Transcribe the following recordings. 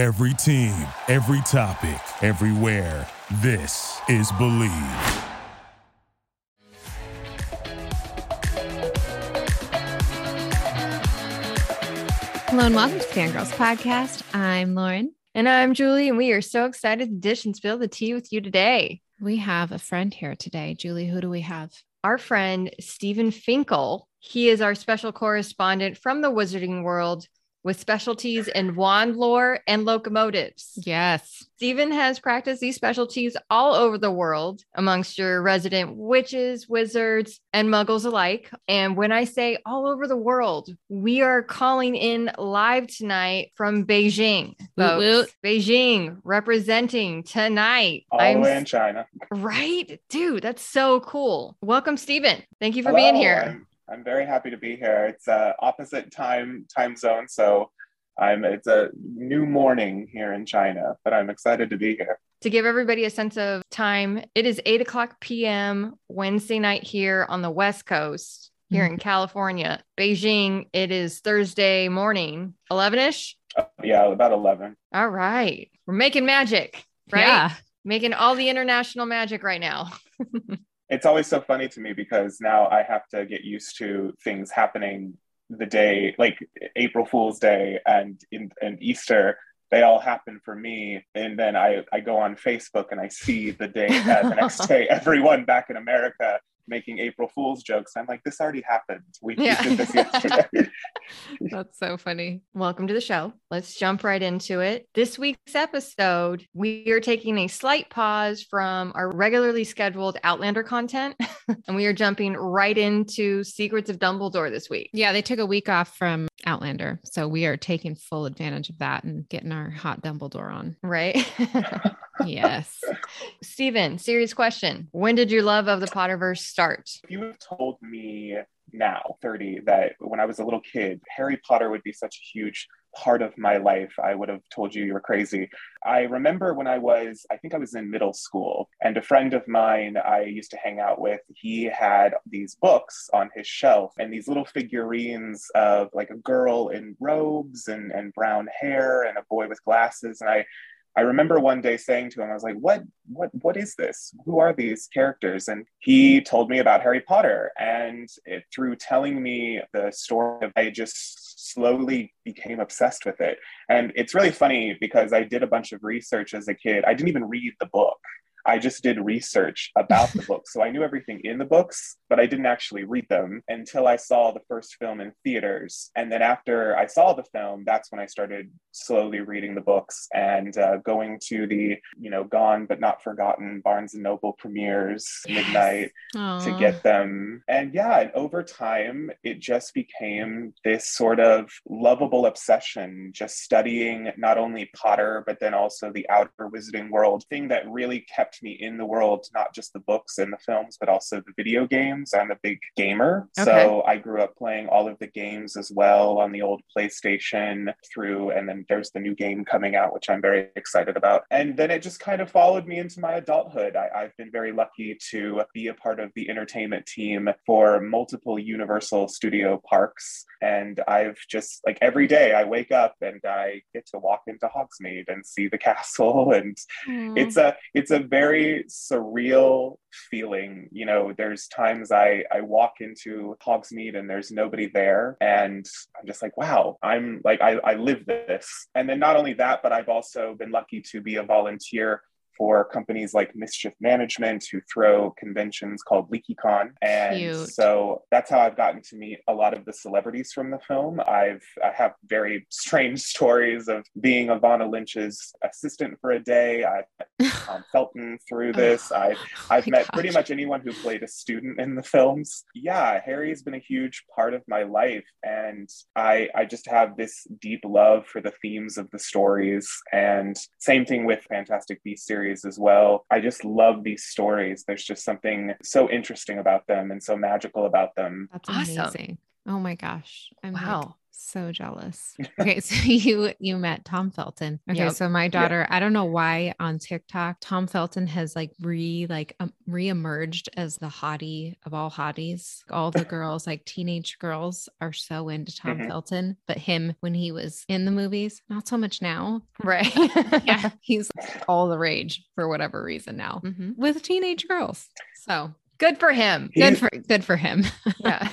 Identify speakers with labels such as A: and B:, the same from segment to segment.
A: Every team, every topic, everywhere. This is BLEAV.
B: Hello and welcome to the Fangirls Podcast. I'm Lauren.
C: And I'm Julie, and we are so excited to dish and spill the tea with you today.
B: We have a friend here today. Julie, who do we have?
C: Our friend, Stephen Finkel. He is our special correspondent from the Wizarding World with specialties in wand lore and locomotives.
B: Yes.
C: Stephen has practiced these specialties all over the world amongst your resident witches, wizards, and muggles alike. And when I say all over the world, we are calling in live tonight from Beijing.
B: Woot woot.
C: Folks. Beijing representing tonight.
D: all
C: I'm
D: the way in China.
C: right, dude. That's so cool. Welcome, Stephen. Thank you for being here.
D: I'm, I'm very happy to be here. It's uh, opposite time time zone, so I'm. It's a new morning here in China, but I'm excited to be here.
C: to give everybody a sense of time, it is 8 o'clock p.m. Wednesday night here on the West Coast, here
B: Mm-hmm.
C: in California. Beijing, it is Thursday morning, 11 ish.
D: Uh, yeah, about eleven.
C: All right. We're making magic, right?
B: Yeah.
C: Making all the international magic right now.
D: It's always so funny to me because now I have to get used to things happening the day, like April Fool's Day and in and Easter. They all happen for me, and then I I go on Facebook and I see the day uh, the next day everyone back in America making April Fool's jokes. I'm like, this already happened. We, we
C: Yeah.
D: did this yesterday.
B: That's so funny.
C: Welcome to the show. Let's jump right into it. This week's episode, we are taking a slight pause from our regularly scheduled Outlander content, and we are jumping right into Secrets of Dumbledore this week.
B: Yeah, they took a week off from Outlander. So we are taking full advantage of that and getting our hot Dumbledore on.
C: Right?
B: Yes.
C: Steven, serious question. When did your love of the Potterverse start?
D: if you have told me now 30 that when i was a little kid harry potter would be such a huge part of my life. I would have told you you were crazy. I remember when i was i think i was in middle school and a friend of mine i used to hang out with he had these books on his shelf and these little figurines of like a girl in robes and, and brown hair and a boy with glasses and i I remember one day saying to him, I was like, what, what, what is this? Who are these characters? And he told me about Harry Potter. And it, through telling me the story, I just slowly became obsessed with it. And it's really funny because I did a bunch of research as a kid. I didn't even read the book. I just did research about the book. So I knew everything in the books, but I didn't actually read them until I saw the first film in theaters. And then after I saw the film, that's when I started slowly reading the books and uh, going to the, you know, Gone but Not Forgotten Barnes and Noble premieres midnight to get them. And yeah, and over time, it just became this sort of lovable obsession, just studying not only Potter, but then also the outer wizarding world, thing that really kept me in the world, not just the books and the films, but also the video games. I'm a big gamer. So I grew up playing all of the games as well on the old PlayStation through, and then there's the new game coming out, which I'm very excited about. And then it just kind of followed me into my adulthood. I, I've been very lucky to be a part of the entertainment team for multiple Universal Studio parks. And I've just like every day I wake up and I get to walk into Hogsmeade and see the castle. And
B: Aw.
D: it's a it's a very surreal feeling. You know, there's times I I walk into Hogsmeade and there's nobody there. And I'm just like, wow, I'm like I, I live this. And then not only that, but I've also been lucky to be a volunteer for companies like Mischief Management who throw conventions called LeakyCon. And
B: Cute.
D: so that's how I've gotten to meet a lot of the celebrities from the film. I've I have very strange stories of being Evanna Lynch's assistant for a day. I've met Tom Felton through oh, this. I've oh I've
B: my
D: met pretty much anyone who played a student in the films. Yeah, Harry's been a huge part of my life, and I I just have this deep love for the themes of the stories. And same thing with Fantastic Beasts series as well. I just love these stories. There's just something so interesting about them and so magical about them.
B: That's
C: Awesome.
B: amazing. Oh my gosh. I'm like
C: Wow.
B: So jealous. Okay, so you you met Tom Felton. Okay,
C: Yep.
B: so my daughter, I don't know why on TikTok Tom Felton has like re like um, re-emerged as the hottie of all hotties. All the girls, like teenage girls, are so into Tom
D: Mhm.
B: Felton, but him when he was in the movies, not so much now.
C: right.
B: Yeah, he's all the rage for whatever reason now
C: Mhm.
B: with teenage girls. So
C: Good for him.
D: He-
B: good for good for him.
C: Yeah.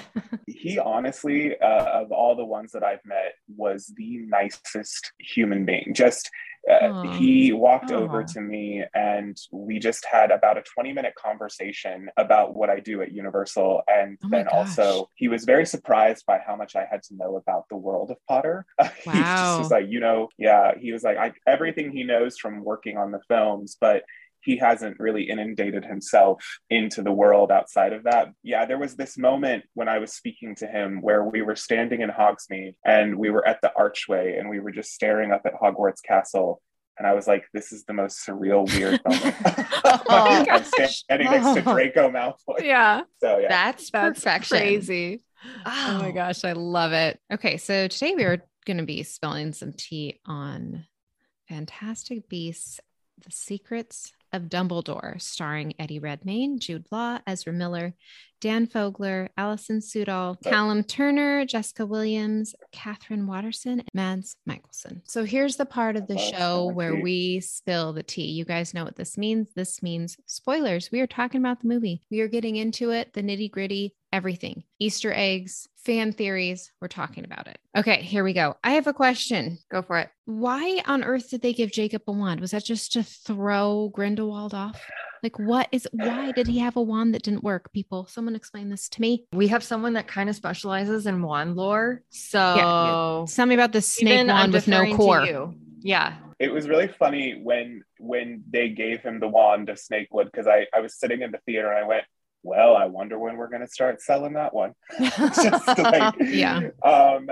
D: He honestly uh, of all the ones that i've met was the nicest human being. Just uh, he walked over to me and we just had about a 20 minute conversation about what i do at universal. And
B: Oh
D: then also he was very surprised by how much i had to know about the world of potter. Wow. he just was like you know yeah. He was like I, everything he knows from working on the films but he hasn't really inundated himself into the world outside of that. Yeah, there was this moment when I was speaking to him where we were standing in Hogsmeade and we were at the archway and we were just staring up at Hogwarts Castle. And I was like, this is the most surreal, weird moment.
C: Oh, oh my
D: I'm standing next to
B: Oh.
D: Draco Malfoy.
B: yeah.
D: So yeah.
C: That's,
B: That's
C: perfection.
B: crazy. Oh my
C: Oh.
B: gosh, I love it. Okay, so today we are going to be spilling some tea on Fantastic Beasts: The Secrets of Dumbledore, starring Eddie Redmayne, Jude Law, Ezra Miller, Dan Fogler, Alison Sudol. Callum Turner, Jessica Williams, Katherine Waterston, and Mads Mikkelsen. So here's the part of the show where we spill the tea. You guys know what this means. This means spoilers. We are talking about the movie. We are getting into it, the nitty gritty, everything. Easter eggs, fan theories. We're talking about it. Okay, here we go. I have a question.
C: Go for it.
B: Why on earth did they give Jacob a wand? Was that just to throw Grindelwald off? Like, what is why did he have a wand that didn't work? People, someone explain this to me.
C: We have someone that kind of specializes in wand lore. So
B: yeah. Tell me about the snake
C: Steven, I'm
B: wand with no
C: deferring to
B: core.
C: you. Yeah.
D: it was really funny when when they gave him the wand of Snakewood because I, I was sitting in the theater and I went, well, I wonder when we're gonna start selling that one. Just like,
B: Yeah.
D: Um,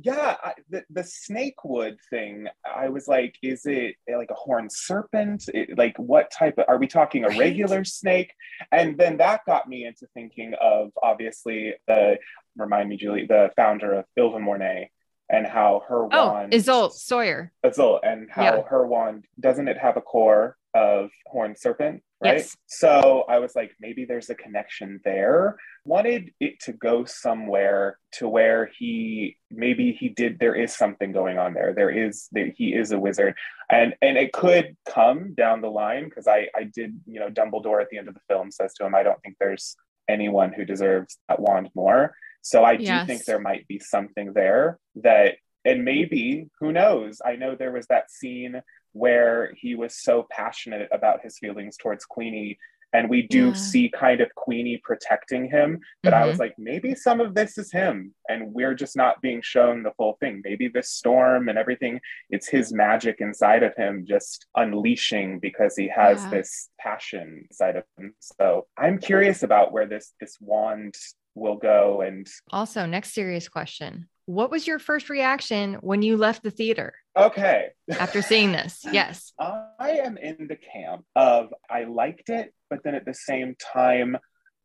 D: yeah, I, the the snakewood thing. I was like, is it like a horned serpent? It- like, what type of? Are we talking a
C: Right.
D: regular snake? And then that got me into thinking of obviously the remind me, Julie, the founder of Ilvermorny, and how her
C: Oh,
D: wand
C: Isolt Sayre.
D: Azul, and how
C: Yeah.
D: her wand doesn't it have a core of horned serpent, right?
C: Yes.
D: So I was like, maybe there's a connection there. Wanted it to go somewhere to where he maybe he did. There is something going on there. There is that he is a wizard, and and it could come down the line because I I did you know Dumbledore at the end of the film says to him, I don't think there's anyone who deserves that wand more. So I do think there might be something there that and maybe who knows i know there was that scene where he was so passionate about his feelings towards queenie and we do
B: Yeah.
D: see kind of queenie protecting him that i was mm-hmm. like maybe some of this is him and we're just not being shown the full thing maybe this storm and everything it's his magic inside of him just unleashing because he has
B: Yeah.
D: this passion inside of him so i'm curious about where this this wand will go and
C: Also, next serious question. What was your first reaction when you left the theater
D: okay
C: after seeing this? Yes.
D: I am in the camp of I liked it, but then at the same time,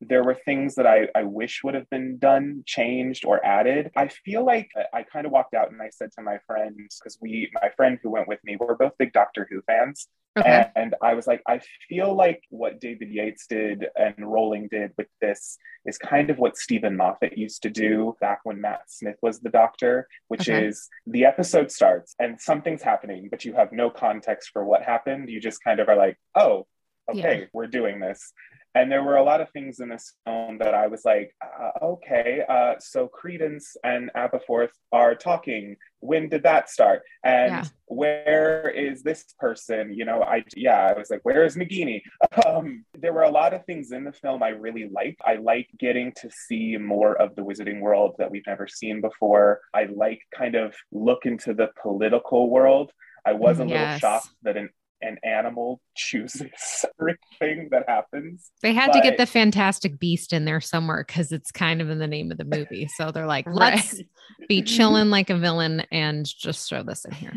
D: there were things that I, I wish would have been done, changed, or added. I feel like uh, I kind of walked out and I said to my friends, because we, my friend who went with me, we're both big Doctor Who fans.
C: Okay.
D: And I was like, I feel like what David Yates did and Rowling did with this is kind of what Steven Moffat used to do back when Matt Smith was the doctor, which
C: Okay.
D: is the episode starts and something's happening, but you have no context for what happened. You just kind of are like, oh, okay,
B: Yeah.
D: we're doing this. And there were a lot of things in this film that I was like, uh, okay, uh, so Credence and Aberforth are talking. When did that start? And
B: Yeah.
D: where is this person? You know, I yeah, I was like, where is Nagini? Um, there were a lot of things in the film I really liked. I like getting to see more of the Wizarding world that we've never seen before. I like kind of look into the political world. I was a little
B: Yes.
D: shocked that an an animal chooses everything that happens.
B: They had to get the Fantastic Beast in there somewhere because it's kind of in the name of the movie. So they're like, let's be chilling like a villain and just throw this in here.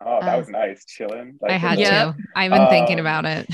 D: Oh, that
C: Uh,
D: was nice, chilling.
B: I had
C: Yeah.
B: to. I've been thinking
D: Um,
B: about it.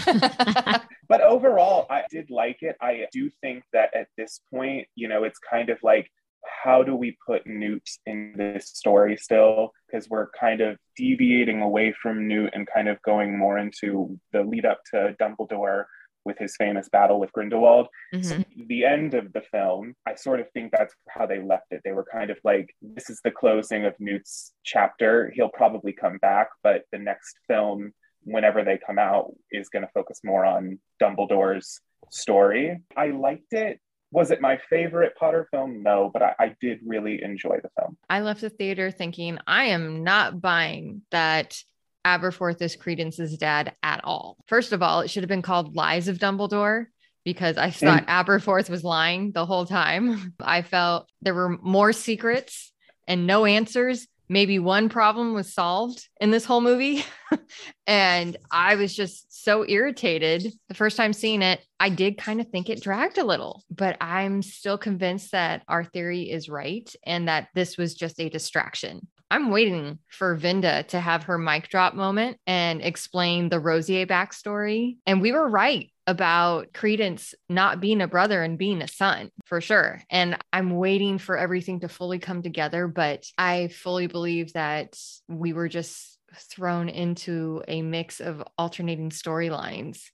D: but overall, I did like it. I do think that at this point, you know, it's kind of like how do we put Newt in this story still? Because we're kind of deviating away from Newt and kind of going more into the lead up to Dumbledore with his famous battle with Grindelwald.
C: Mhm.
D: So the end of the film, I sort of think that's how they left it. They were kind of like, this is the closing of Newt's chapter. He'll probably come back, but the next film, whenever they come out, is going to focus more on Dumbledore's story. I liked it. Was it my favorite Potter film? No, but I, I did really enjoy the film.
C: I left the theater thinking, I am not buying that Aberforth is Credence's dad at all. First of all, it should have been called Lies of Dumbledore because I mm. thought Aberforth was lying the whole time. I felt there were more secrets and no answers. Maybe one problem was solved in this whole movie. and I was just so irritated the first time seeing it. I did kind of think it dragged a little, but I'm still convinced that our theory is right and that this was just a distraction. I'm waiting for Vinda to have her mic drop moment and explain the Rosier backstory. And we were right about Credence not being a brother and being a son for sure. And I'm waiting for everything to fully come together. But I fully believe that we were just thrown into a mix of alternating storylines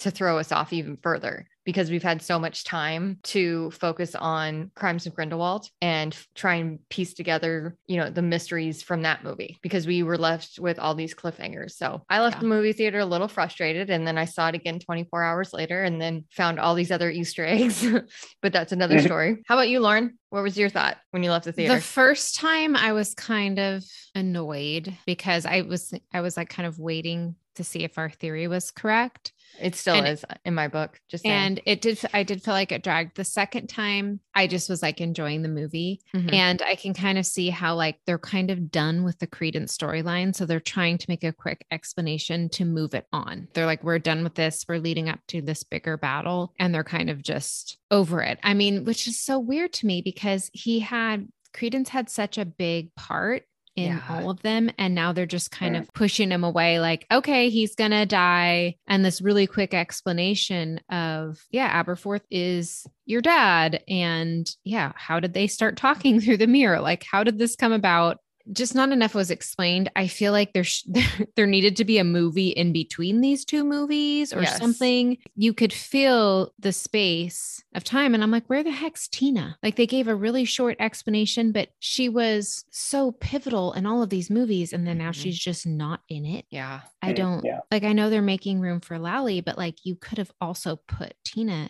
C: to throw us off even further because we've had so much time to focus on crimes of grindelwald and try and piece together you know the mysteries from that movie because we were left with all these cliffhangers. So i left
B: Yeah.
C: the movie theater a little frustrated and then i saw it again 24 hours later and then found all these other easter eggs. But that's another story. How about you lauren? What was your thought when you left the theater?
B: The first time I was kind of annoyed because I was I was like kind of waiting to see if our theory was correct.
C: It still
B: and-
C: is in my book just saying.
B: And it did I did feel like it dragged. The second time I just was like enjoying the movie.
C: Mhm.
B: And I can kind of see how like they're kind of done with the Credence storyline. So they're trying to make a quick explanation to move it on. They're like, we're done with this. We're leading up to this bigger battle. And they're kind of just over it. I mean, which is so weird to me because he had Credence had such a big part in
C: Yeah.
B: all of them. And now they're just kind of pushing him away, like, okay, he's gonna die. And this really quick explanation of, yeah, Aberforth is your dad. And yeah, how did they start talking through the mirror? Like, how did this come about? Just not enough was explained. I feel like there sh- there needed to be a movie in between these two movies or
C: Yes.
B: something. You could feel the space of time, and I'm like, where the heck's Tina? Like they gave a really short explanation, but she was so pivotal in all of these movies, and then now
C: Mhm.
B: she's just not in it.
C: yeah
B: I don't
D: yeah.
B: like. I know they're making room for Lally, but like you could have also put Tina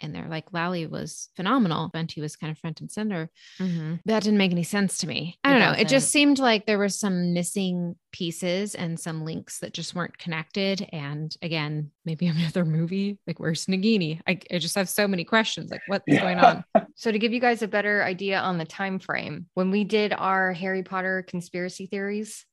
B: in there. Like Lally was phenomenal. Venti was kind of front and center.
C: Mhm.
B: That didn't make any sense to me. I don't know. It
C: doesn't.
B: just seemed like there was some missing pieces and some links that just weren't connected. And again, maybe another movie. Like where's Nagini? I, I just have so many questions. Like what's
D: Yeah.
B: going on?
C: So to give you guys a better idea on the time frame, when we did our Harry Potter conspiracy theories,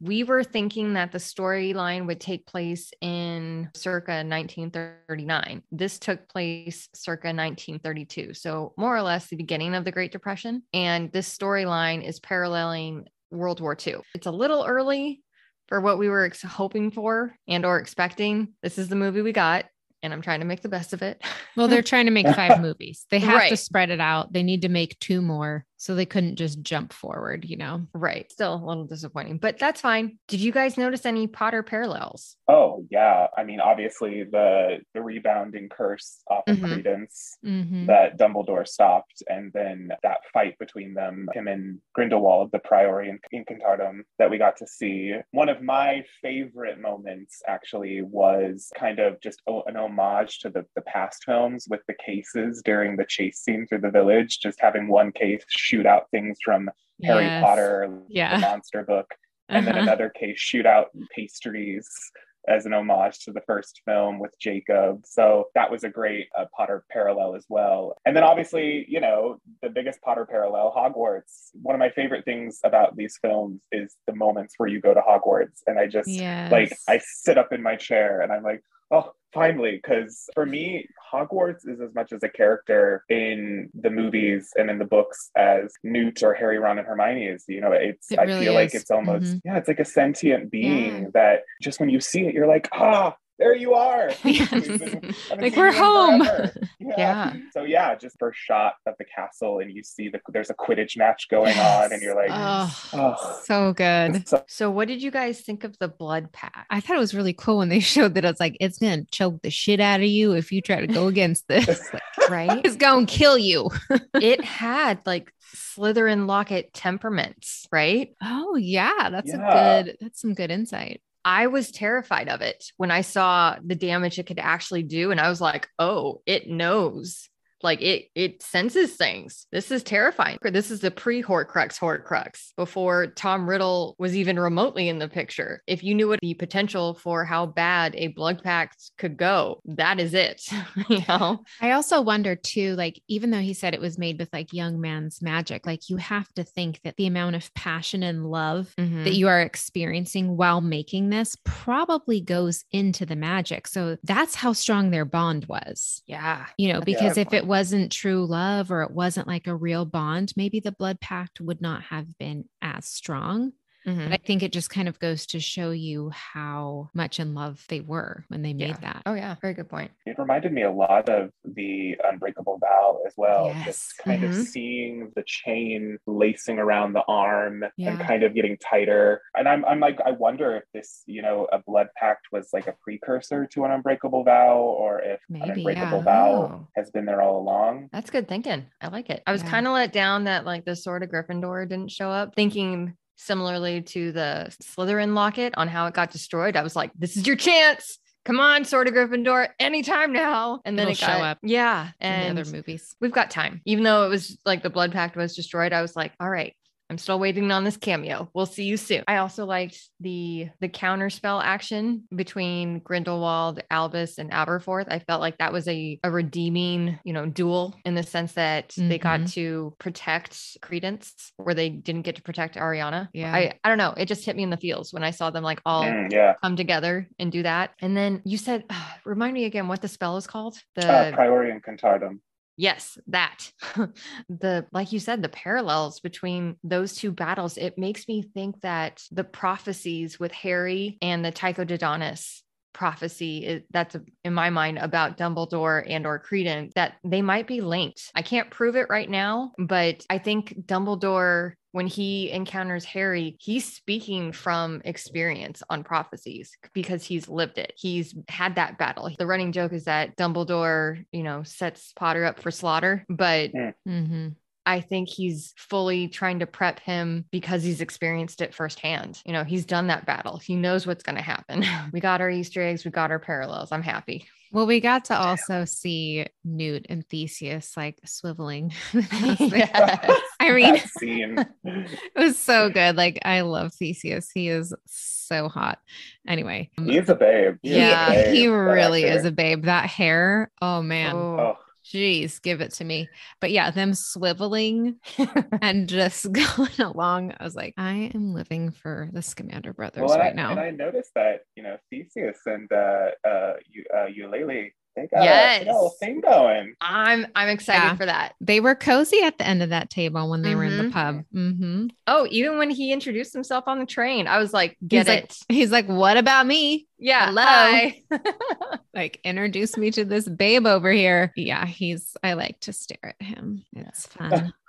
C: we were thinking that the storyline would take place in circa 1939. This took place circa 1932. So more or less the beginning of the Great Depression. And this storyline is paralleling World War II. It's a little early for what we were ex- hoping for and or expecting. This is the movie we got and I'm trying to make the best of it.
B: Well, they're trying to make five movies. They have to spread it out. They need to make two more. So they couldn't just jump forward, you know?
C: Right. Still a little disappointing, but that's fine. Did you guys notice any Potter parallels?
D: Oh yeah, I mean obviously the the rebounding curse off of
C: Mhm.
D: Credence
B: Mhm.
D: that Dumbledore stopped, and then that fight between them, him and Grindelwald, the Priori and Incantatem that we got to see. One of my favorite moments actually was kind of just o- an homage to the the past films with the cases during the chase scene through the village, just having one case shoot out things from Harry Potter,
B: Yeah.
D: the monster book, and then
B: Uh-huh.
D: another case shoot out pastries as an homage to the first film with Jacob. So that was a great uh, Potter parallel as well. And then obviously, you know, the biggest Potter parallel, Hogwarts. One of my favorite things about these films is the moments where you go to Hogwarts and I just
B: Yes.
D: like I sit up in my chair and I'm like, oh, finally. Because for me, Hogwarts is as much as a character in the movies and in the books as Newt or Harry, Ron, and Hermione is. You know, it's
B: It
D: I
B: really
D: feel like it's almost
B: Mhm.
D: yeah, it's like a sentient being
B: Yeah.
D: that just when you see it, you're like, ah. There you are.
B: Yes.
D: Been-
B: Like, we're home.
D: forever.
C: Yeah.
D: So yeah, just first shot of the castle, and you see the there's a Quidditch match going on, and you're like,
B: oh,
D: oh,
B: so good.
D: so
C: So, what did you guys think of the blood pact?
B: I thought it was really cool when they showed that it's like it's gonna choke the shit out of you if you try to go against this. Like,
C: right?
B: it's gonna kill you.
C: it had like Slytherin Locket temperaments, right?
B: Oh yeah, that's
D: Yeah.
B: a good. That's some good insight.
C: I was terrified of it when I saw the damage it could actually do. And I was like, oh, it knows. Like it it senses things. This is terrifying. This is the pre-Horcrux Horcrux before Tom Riddle was even remotely in the picture. If you knew what the potential for how bad a blood pact could go, that is it. you know?
B: I also wonder too, like, even though he said it was made with like young man's magic, like you have to think that the amount of passion and love
C: Mm-hmm.
B: that you are experiencing while making this probably goes into the magic. So that's how strong their bond was.
C: yeah.
B: You know, because
C: good
B: if it. Wasn't true love or it wasn't like a real bond, maybe the blood pact would not have been as strong.
C: Mhm.
B: But I think it just kind of goes to show you how much in love they were when they made
C: Yeah.
B: that.
C: Oh yeah, very good point.
D: it reminded me a lot of the Unbreakable Vow as well.
B: Yes.
D: Just kind
C: Mhm.
D: of seeing the chain lacing around the arm
B: Yeah.
D: and kind of getting tighter. And I'm, I'm like, I wonder if this, you know, a blood pact was like a precursor to an Unbreakable Vow, or if an Unbreakable
B: yeah.
D: Vow
C: Oh.
D: has been there all along.
C: That's good thinking. I like it. I was
B: Yeah.
C: kind of let down that like the sword of Gryffindor didn't show up, thinking similarly to the Slytherin locket on how it got destroyed. I was like, this is your chance. Come on, Sword of Gryffindor, anytime now. And then
B: It'll
C: it
B: show
C: got,
B: up
C: Yeah.
B: in
C: And
B: the other movies.
C: we've got time. Even though it was like the blood pact was destroyed, I was like, all right, I'm still waiting on this cameo. We'll see you soon. I also liked the the counter spell action between Grindelwald, Albus, and Aberforth. I felt like that was a, a redeeming, you know, duel in the sense that they got to protect Credence where they didn't get to protect Ariana.
B: Yeah.
C: I, I don't know. It just hit me in the feels when I saw them like all
D: Mm, yeah.
C: come together and do that. And then you said, remind me again what the spell is called. The
D: Uh, Priorium Contardum.
C: Yes, that. the like you said, the parallels between those two battles, it makes me think that the prophecies with Harry and the Tycho Tychodonus prophecy is, that's in my mind about Dumbledore and or Credence that they might be linked. I can't prove it right now, but I think Dumbledore when he encounters Harry, he's speaking from experience on prophecies because he's lived it. He's had that battle. The running joke is that Dumbledore, you know, sets Potter up for slaughter, but
B: Mm-hmm.
C: I think he's fully trying to prep him because he's experienced it firsthand. You know, he's done that battle. He knows what's going to happen. we got our Easter eggs, we got our parallels. I'm happy.
B: Well, we got to also see Newt and Theseus like swiveling.
C: Yes.
B: I mean,
D: scene.
B: it was so good. Like, I love Theseus. He is so hot. Anyway,
D: he's a babe. He is a
B: yeah,
D: babe,
B: he
D: that
B: really is a babe. That hair, oh man,
C: Oh.
D: Oh,
B: jeez, give it to me. But yeah, them swiveling and just going along. I was like, I am living for the Scamander brothers
D: well,
B: right
D: I,
B: now.
D: and I noticed that you know Theseus and uh, uh, you, uh, Eulalie, they got,
C: Yes.
D: a little thing going.
C: I'm I'm excited
B: Yeah.
C: for that.
B: they were cozy at the end of that table when they were in the
C: Mhm.
B: pub. hmm
C: Oh, even when he introduced himself on the train, I was like, get
B: He's
C: it.
B: like, he's like, what about me?
C: yeah.
B: hello.
C: hi."
B: Like, introduce me to this babe over here. Yeah, he's. I like to stare at him. It's fun.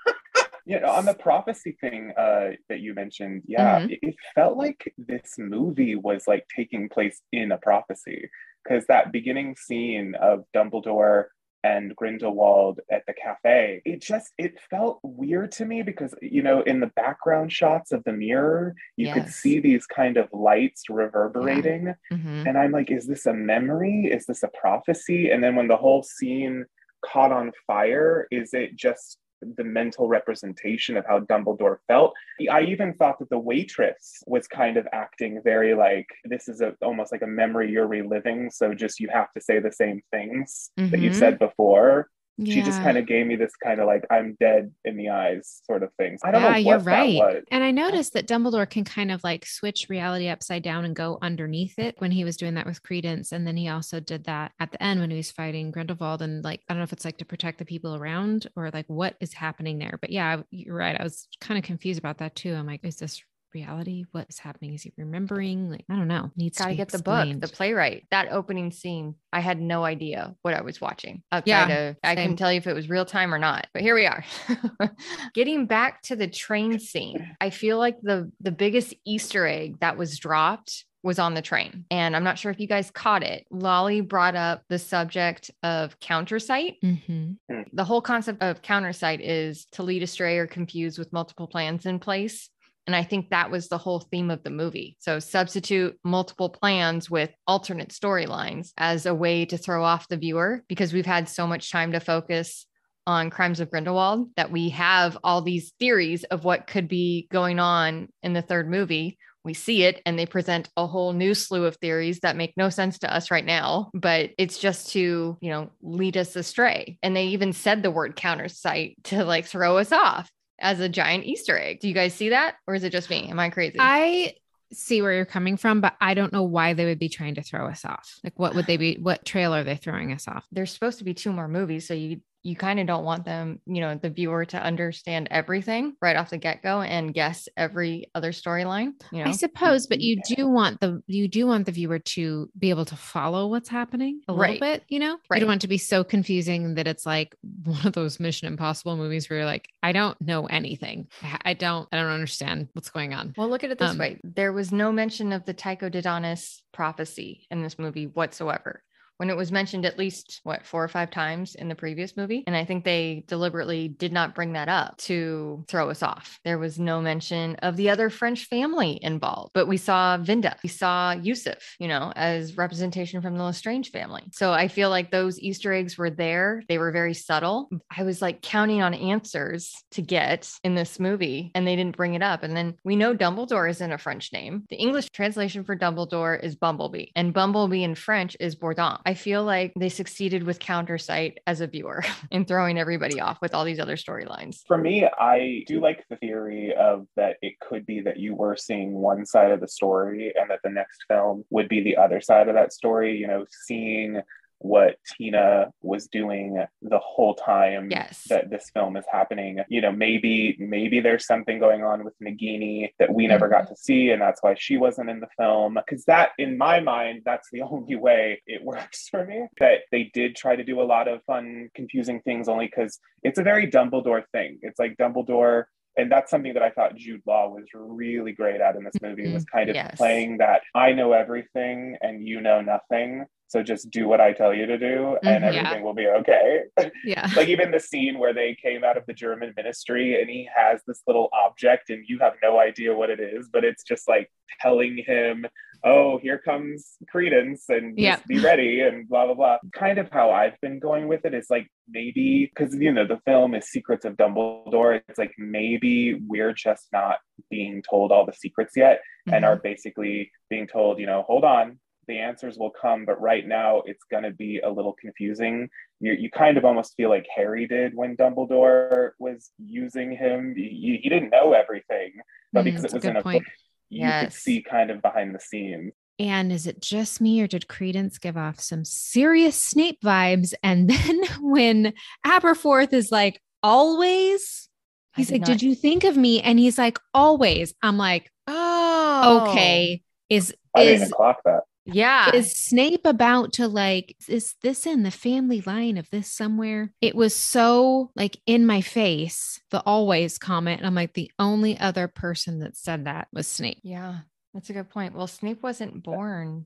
D: You know, on the prophecy thing uh, that you mentioned, yeah,
C: Mhm.
D: it, it felt like this movie was like taking place in a prophecy because that beginning scene of Dumbledore and Grindelwald at the cafe, it just it felt weird to me because you know in the background shots of the mirror, you could see these kind of lights reverberating,
C: Mhm.
D: and I'm like, is this a memory? Is this a prophecy? And then when the whole scene caught on fire, is it just the mental representation of how Dumbledore felt? I even thought that the waitress was kind of acting very like this is a almost like a memory you're reliving. So just you have to say the same things that you've
C: Mhm.
D: said before. She just kind of gave me this kind of like I'm dead in the eyes sort of thing. I don't
B: yeah,
D: know
B: you're right.
D: was.
B: And I noticed that Dumbledore can kind of like switch reality upside down and go underneath it when he was doing that with Credence. And then he also did that at the end when he was fighting Grindelwald. And like, I don't know if it's like to protect the people around or like what is happening there. But yeah, you're right. I was kind of confused about that too. I'm like, is this reality? What is happening? Is he remembering? Like, I don't know. Needs
C: Got
B: to
C: to
B: be
C: get the book, the playwright. That opening scene, I had no idea what I was watching. Outside
B: Yeah,
C: of, I
B: same.
C: couldn't tell you if it was real time or not. But here we are. Getting back to the train scene, I feel like the the biggest Easter egg that was dropped was on the train. And I'm not sure if you guys caught it. Lally brought up the subject of countersight
B: Mhm.
C: the whole concept of countersight is to lead astray or confuse with multiple plans in place. And I think that was the whole theme of the movie. So substitute multiple plans with alternate storylines as a way to throw off the viewer because we've had so much time to focus on Crimes of Grindelwald that we have all these theories of what could be going on in the third movie. We see it and they present a whole new slew of theories that make no sense to us right now, but it's just to, you know, lead us astray. And they even said the word counter countersight to like throw us off as a giant Easter egg. Do you guys see that? Or is it just me? Am I crazy?
B: I see where you're coming from, but I don't know why they would be trying to throw us off. Like, what would they be? What trail are they throwing us off?
C: There's supposed to be two more movies. So you you kind of don't want them, you know, the viewer to understand everything right off the get-go and guess every other storyline. You know,
B: I suppose, but you do want the you do want the viewer to be able to follow what's happening a
C: Right.
B: little bit, you know? You
C: Right.
B: don't want it to be so confusing that it's like one of those Mission Impossible movies where you're like, I don't know anything. I- I don't I don't understand what's going on.
C: Well, look at it this
B: Um,
C: way. There was no mention of the Tycho Dodonus prophecy in this movie whatsoever. When it was mentioned at least, what, four or five times in the previous movie. And I think they deliberately did not bring that up to throw us off. There was no mention of the other French family involved, but we saw Vinda, we saw Yusuf, you know, as representation from the Lestrange family. So I feel like those Easter eggs were there. They were very subtle. I was like counting on answers to get in this movie, and they didn't bring it up. And then we know Dumbledore isn't a French name. The English translation for Dumbledore is Bumblebee, and Bumblebee in French is Bourdon. I feel like they succeeded with countersight as a viewer in throwing everybody off with all these other storylines.
D: For me, I do like the theory of that it could be that you were seeing one side of the story and that the next film would be the other side of that story, you know, seeing what Tina was doing the whole time
C: Yes.
D: that this film is happening. You know, maybe maybe there's something going on with Nagini that we never got mm-hmm. to see, and that's why she wasn't in the film. Because that, in my mind, that's the only way it works for me. That they did try to do a lot of fun, confusing things, only because it's a very Dumbledore thing. It's like Dumbledore. And that's something that I thought Jude Law was really great at in this movie was mm-hmm. kind of
C: Yes.
D: playing that I know everything and you know nothing. So just do what I tell you to do and.
B: Yeah.
D: everything will be okay.
B: Yeah.
D: like even the scene where they came out of the German ministry and he has this little object and you have no idea what it is, but it's just like telling him, "Oh, here comes Credence and
B: Yeah.
D: just be ready," and blah blah blah. Kind of how I've been going with it is like maybe because you know the film is Secrets of Dumbledore. It's like maybe we're just not being told all the secrets yet and
C: Mhm.
D: are basically being told, you know, hold on, the answers will come, but right now it's going to be a little confusing. You, you kind of almost feel like Harry did when Dumbledore was using him. He, he didn't know everything, but
B: Mm,
D: because
B: that's
D: it
B: a
D: was in a
B: point.
D: book, you could see kind of behind the scenes.
B: And is it just me or did Credence give off some serious Snape vibes? And then when Aberforth is like, always, he's
C: did
B: like,
C: not-
B: did you think of me? And he's like, always. I'm like,
C: Oh,
B: okay. Is
D: I didn't even clock that.
C: Yeah.
B: is Snape about to like, is this in the family line of this somewhere? It was so like in my face, the always comment. And I'm like, the only other person that said that was Snape.
C: Yeah, that's a good point. Well, Snape wasn't born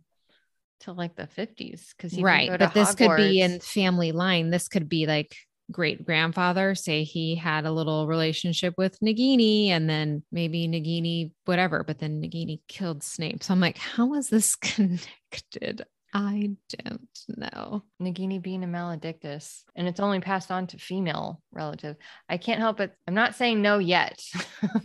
C: till like the 50s because he
B: right but
C: to
B: this could be in family line this could be like great grandfather say he had a little relationship with nagini and then maybe nagini whatever but then nagini killed snape. So i'm like how is this connected i don't know
C: Nagini being a maledictus, and it's only passed on to female relative. I can't help it. I'm not saying no yet.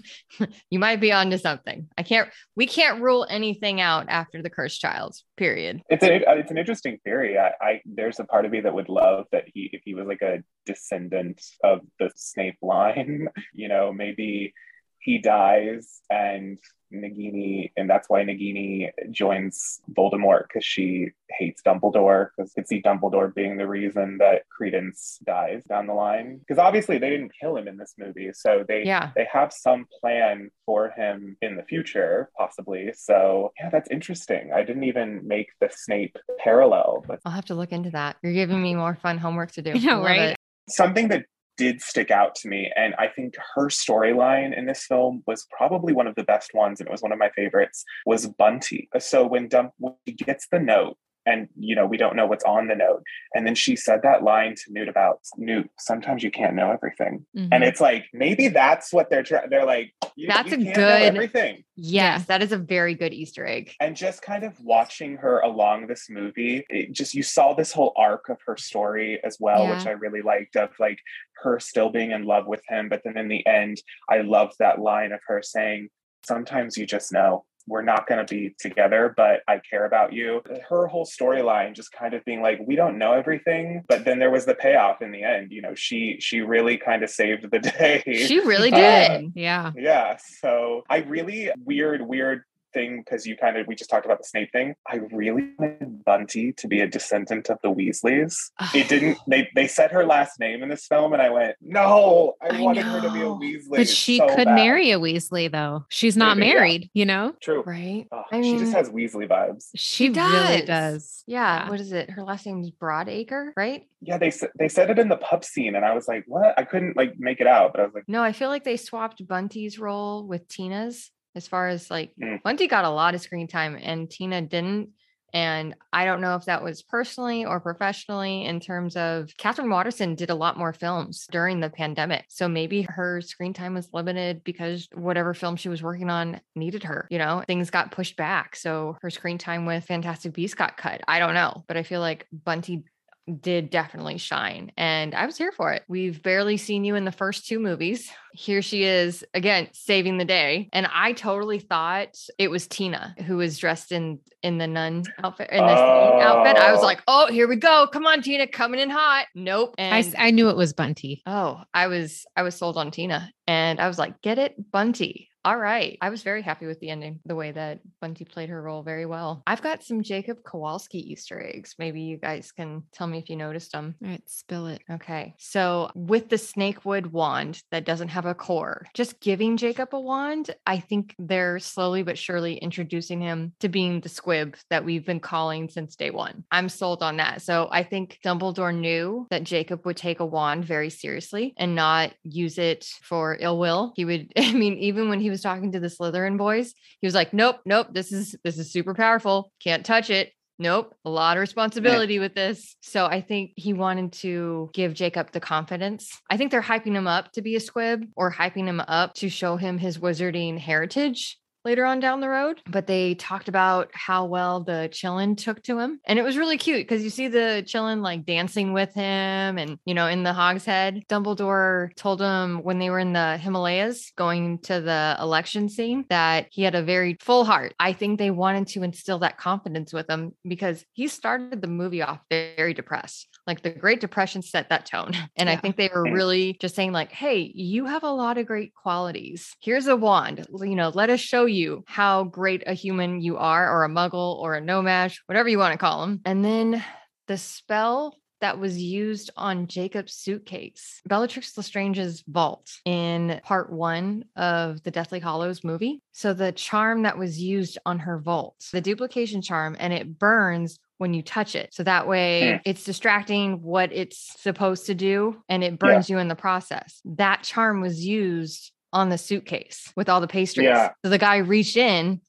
C: you might be onto something. I can't. We can't rule anything out after the cursed child. Period.
D: It's an uh, it's an interesting theory. I, I there's a part of me that would love that he if he was like a descendant of the Snape line, you know, maybe he dies and Nagini, and that's why Nagini joins Voldemort because she hates Dumbledore because you could see Dumbledore being the reason that Credence dies down the line. Because obviously they didn't kill him in this movie, so they
C: Yeah.
D: they have some plan for him in the future, possibly. So yeah, that's interesting. I didn't even make the Snape parallel, but
C: I'll have to look into that. You're giving me more fun homework to do.
B: I know, right?
C: it.
D: something that did stick out to me and i think her storyline in this film was probably one of the best ones and it was one of my favorites was bunty. So when dump when she gets the note and you know we don't know what's on the note. And then she said that line to newt about newt sometimes you can't know everything. And
B: Mhm.
D: it's like maybe that's what they're trying they're like you,
C: That's
D: you
C: a
D: can't know
C: good-
D: everything.
C: Yes, that is a very good Easter egg.
D: and just kind of watching her along this movie it just you saw this whole arc of her story as well which i really liked of like her still being in love with him but then in the end i loved that line of her saying sometimes you just know we're not going to be together but i care about you her whole storyline just kind of being like we don't know everything but then there was the payoff in the end you know she she really kind of saved the day
C: She really
D: Uh,
C: did.
B: yeah.
D: yeah. So I really weird, weird thing because you kind of we just talked about the Snape thing. I really wanted Bunty to be a descendant of the Weasleys. It didn't. They they said her last name in this film, and I went, no, I,
B: I
D: wanted her to be a
B: know,
D: Weasley.
B: But she
D: so
B: could
D: bad.
B: marry a Weasley though. She's not
D: Maybe, yeah.
B: married, you know?
D: True.
C: right?
D: Oh,
C: I
D: she just has Weasley vibes.
B: She, really
C: does.
B: does.
C: Yeah.
B: Yeah.
C: What is it? Her last name's Broadacre, right?
D: Yeah, they s- they said it in the pub scene, and I was like, what? I couldn't like make it out, but I was like,
C: No, I feel like they swapped Bunty's role with Tina's as far as like
D: Mm.
C: Bunty got a lot of screen time and Tina didn't. And I don't know if that was personally or professionally in terms of Katherine Waterston did a lot more films during the pandemic. So maybe her screen time was limited because whatever film she was working on needed her. You know, things got pushed back. So her screen time with Fantastic Beasts got cut. I don't know. But I feel like Bunty did definitely shine and I was here for it. We've barely seen you in the first two movies. Here she is again saving the day and I totally thought it was Tina who was dressed in in the nun outfit in the saint outfit. I was
D: Oh.
C: like, "Oh, here we go. Come on Tina, coming in hot." Nope. And
B: I, I knew it was Bunty.
C: Oh, I was I was sold on Tina and I was like, get it, Bunty. All right. I was very happy with the ending, the way that Bunty played her role very well. I've got some Jacob Kowalski Easter eggs. Maybe you guys can tell me if you noticed them.
B: All right, spill it.
C: Okay. So with the snakewood wand that doesn't have a core, just giving Jacob a wand, I think they're slowly but surely introducing him to being the squib that we've been calling since day one. I'm sold on that. So I think Dumbledore knew that Jacob would take a wand very seriously and not use it for ill will. He would, I mean, even when he was talking to the Slytherin boys, he was like, Nope, nope, this is this is super powerful. Can't touch it. Nope, a lot of responsibility with this. So I think he wanted to give Jacob the confidence. I think they're hyping him up to be a squib or hyping him up to show him his wizarding heritage later on down the road. But they talked about how well the Qilin took to him. And it was really cute because you see the Qilin like dancing with him and, you know, in the Hog's Head. Dumbledore told him when they were in the Himalayas going to the election scene that he had a very full heart. I think they wanted to instill that confidence with him because he started the movie off very depressed. Like the Great Depression set that tone. And I think they were really just saying, like, hey, you have a lot of great qualities. Here's a wand. You know, let us show you how great a human you are, or a muggle, or a No-Maj, whatever you want to call them. And then the spell that was used on Jacob's suitcase, Bellatrix Lestrange's vault in part one of the Deathly Hallows movie. So the charm that was used on her vault, the duplication charm, and it burns when you touch it. So that way
D: Hmm.
C: it's distracting what it's supposed to do and it burns you in the process. That charm was used on the suitcase with all the pastries.
D: Yeah.
C: So the guy reached in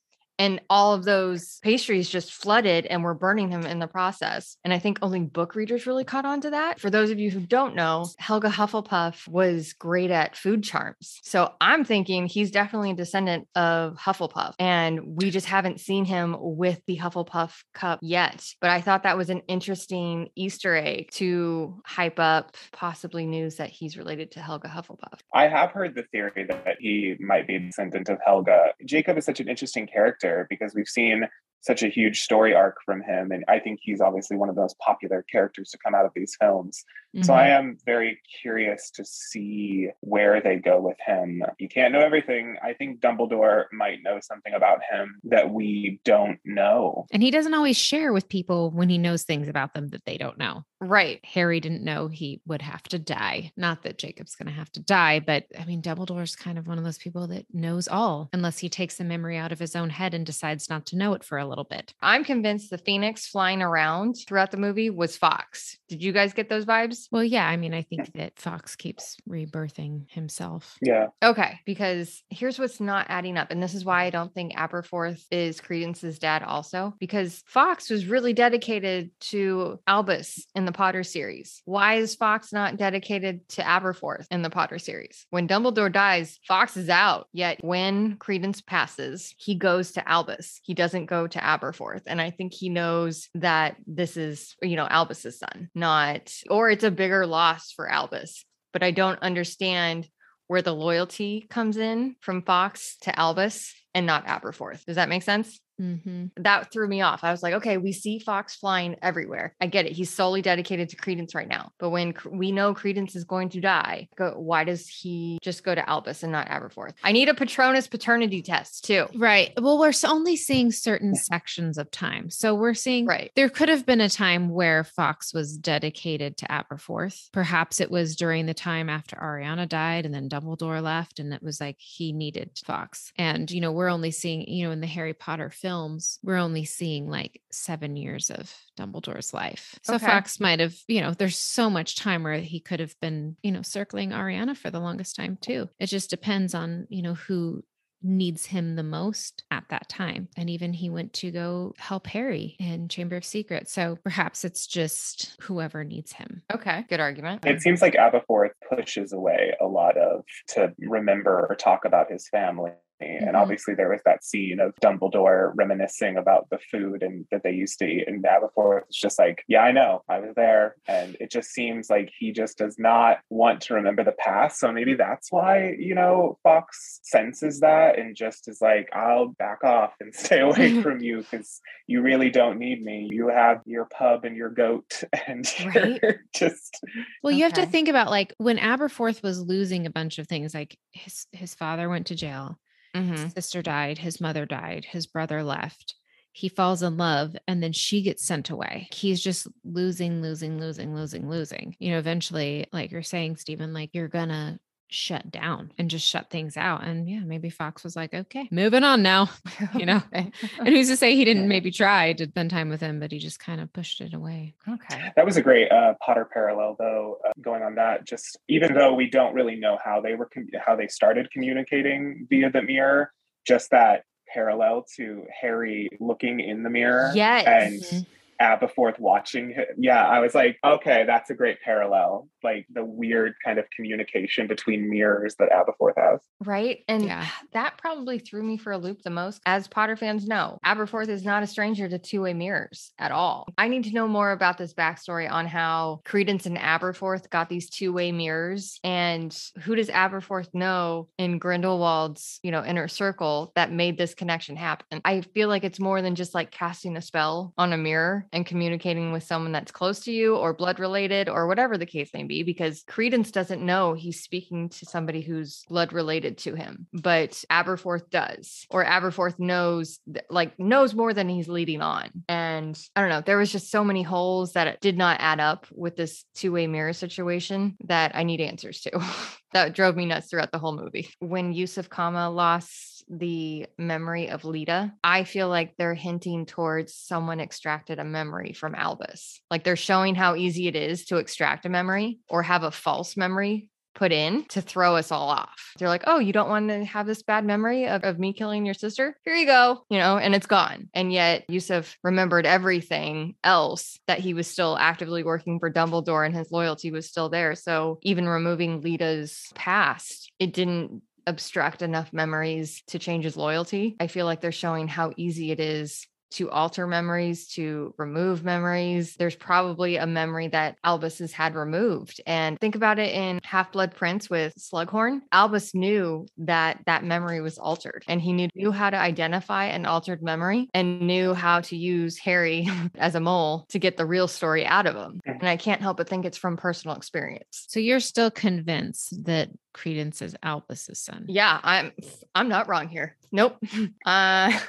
C: and all of those pastries just flooded and were burning him in the process. And I think only book readers really caught on to that. For those of you who don't know, Helga Hufflepuff was great at food charms. So I'm thinking he's definitely a descendant of Hufflepuff. And we just haven't seen him with the Hufflepuff cup yet. But I thought that was an interesting Easter egg to hype up possibly news that he's related to Helga Hufflepuff.
D: I have heard the theory that he might be a descendant of Helga. Jacob is such an interesting character because we've seen such a huge story arc from him. And I think he's obviously one of the most popular characters to come out of these films. So I
B: Mhm.
D: am very curious to see where they go with him. You can't know everything. I think Dumbledore might know something about him that we don't know.
B: And he doesn't always share with people when he knows things about them that they don't know.
C: Right.
B: Harry didn't know he would have to die. Not that Jacob's going to have to die, but I mean, Dumbledore's kind of one of those people that knows all, unless he takes the memory out of his own head and decides not to know it for a little bit.
C: I'm convinced the phoenix flying around throughout the movie was Fawkes. Did you guys get those vibes?
B: Well, yeah, I mean, I think that Fawkes keeps rebirthing himself.
D: Yeah.
C: Okay, because here's what's not adding up. And this is why I don't think Aberforth is Credence's dad, also, because Fawkes was really dedicated to Albus in the Potter series. Why is Fawkes not dedicated to Aberforth in the Potter series? When Dumbledore dies, Fawkes is out. Yet when Credence passes, he goes to Albus. He doesn't go to Aberforth. And I think he knows that this is, you know, Albus's son, not, or it's a bigger loss for Albus. But I don't understand where the loyalty comes in from Fawkes to Albus and not Aberforth. Does that make sense?
B: Hmm
C: That threw me off. I was like, okay, we see Fawkes flying everywhere. I get it. He's solely dedicated to Credence right now. But when we know Credence is going to die, go, why does he just go to Albus and not Aberforth? I need a Patronus paternity test too.
B: Right. Well, we're only seeing certain sections of time. So we're seeing
C: Right.
B: there could have been a time where Fawkes was dedicated to Aberforth. Perhaps it was during the time after Ariana died and then Dumbledore left, and it was like he needed Fawkes. And, you know, we're only seeing, you know, in the Harry Potter films, we're only seeing like seven years of Dumbledore's life. So
C: Okay.
B: Fawkes might have, you know, there's so much time where he could have been, you know, circling Ariana for the longest time too. It just depends on, you know, who needs him the most at that time. And even he went to go help Harry in Chamber of Secrets. So perhaps it's just whoever needs him.
C: Okay. Good argument.
D: It seems like Aberforth pushes away a lot of to remember or talk about his family.
B: Mhm.
D: And obviously, there was that scene of Dumbledore reminiscing about the food and that they used to eat. And Aberforth is just like, "Yeah, I know, I was there." And it just seems like he just does not want to remember the past. So maybe that's why you know Fawkes senses that and just is like, "I'll back off and stay away from you because you really don't need me. You have your pub and your goat, and
C: Right.
D: you're just."
B: Well, you have to think about like when Aberforth was losing a bunch of things, like his his father went to jail,
C: Mhm.
B: his sister died, his mother died, his brother left. He falls in love and then she gets sent away. He's just losing, losing, losing, losing, losing. You know, eventually, like you're saying, Stephen, like you're gonna shut down and just shut things out. And yeah, maybe Fawkes was like, okay, moving on now. You know, and who's to say he didn't maybe try to spend time with him, but he just kind of pushed it away.
C: okay.
D: That was a great uh, Potter parallel, though. Uh, going on that, just even though we don't really know how they were com- how they started communicating via the mirror, just that parallel to Harry looking in the mirror
C: Yes.
D: and
B: Mhm.
D: Aberforth watching. hi- Yeah, I was like, oh. okay, that's a great parallel. Like the weird kind of communication between mirrors that Aberforth has.
C: Right. And
B: Yeah.
C: that probably threw me for a loop the most. As Potter fans know, Aberforth is not a stranger to two way mirrors at all. I need to know more about this backstory on how Credence and Aberforth got these two way mirrors. And who does Aberforth know in Grindelwald's, you know, inner circle that made this connection happen? I feel like it's more than just like casting a spell on a mirror and communicating with someone that's close to you or blood related or whatever the case may be, because Credence doesn't know he's speaking to somebody who's blood related to him, but Aberforth does, or Aberforth knows, like, knows more than he's leading on. And I don't know, there was just so many holes that it did not add up with this two way mirror situation that I need answers to. that drove me nuts throughout the whole movie. When Yusuf Kama lost the memory of Leta, I feel like they're hinting towards someone extracted a memory from Albus. Like they're showing how easy it is to extract a memory or have a false memory put in to throw us all off. They're like, oh, you don't want to have this bad memory of, of me killing your sister? Here you go, you know, and it's gone. And yet Yusuf remembered everything else that he was still actively working for Dumbledore and his loyalty was still there. So even removing Leta's past, it didn't abstract enough memories to change his loyalty. I feel like they're showing how easy it is to alter memories, to remove memories. There's probably a memory that Albus has had removed. And think about it in Half Blood Prince with Slughorn. Albus knew that that memory was altered and he knew, knew how to identify an altered memory and knew how to use Harry as a mole to get the real story out of him. And I can't help but think it's from personal experience.
B: So you're still convinced that Credence is Albus's son?
C: Yeah, I'm I'm not wrong here. Nope. Uh,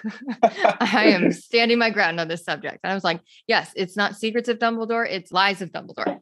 C: I am standing my ground on this subject. And I was like, yes, it's not secrets of Dumbledore, it's lies of Dumbledore.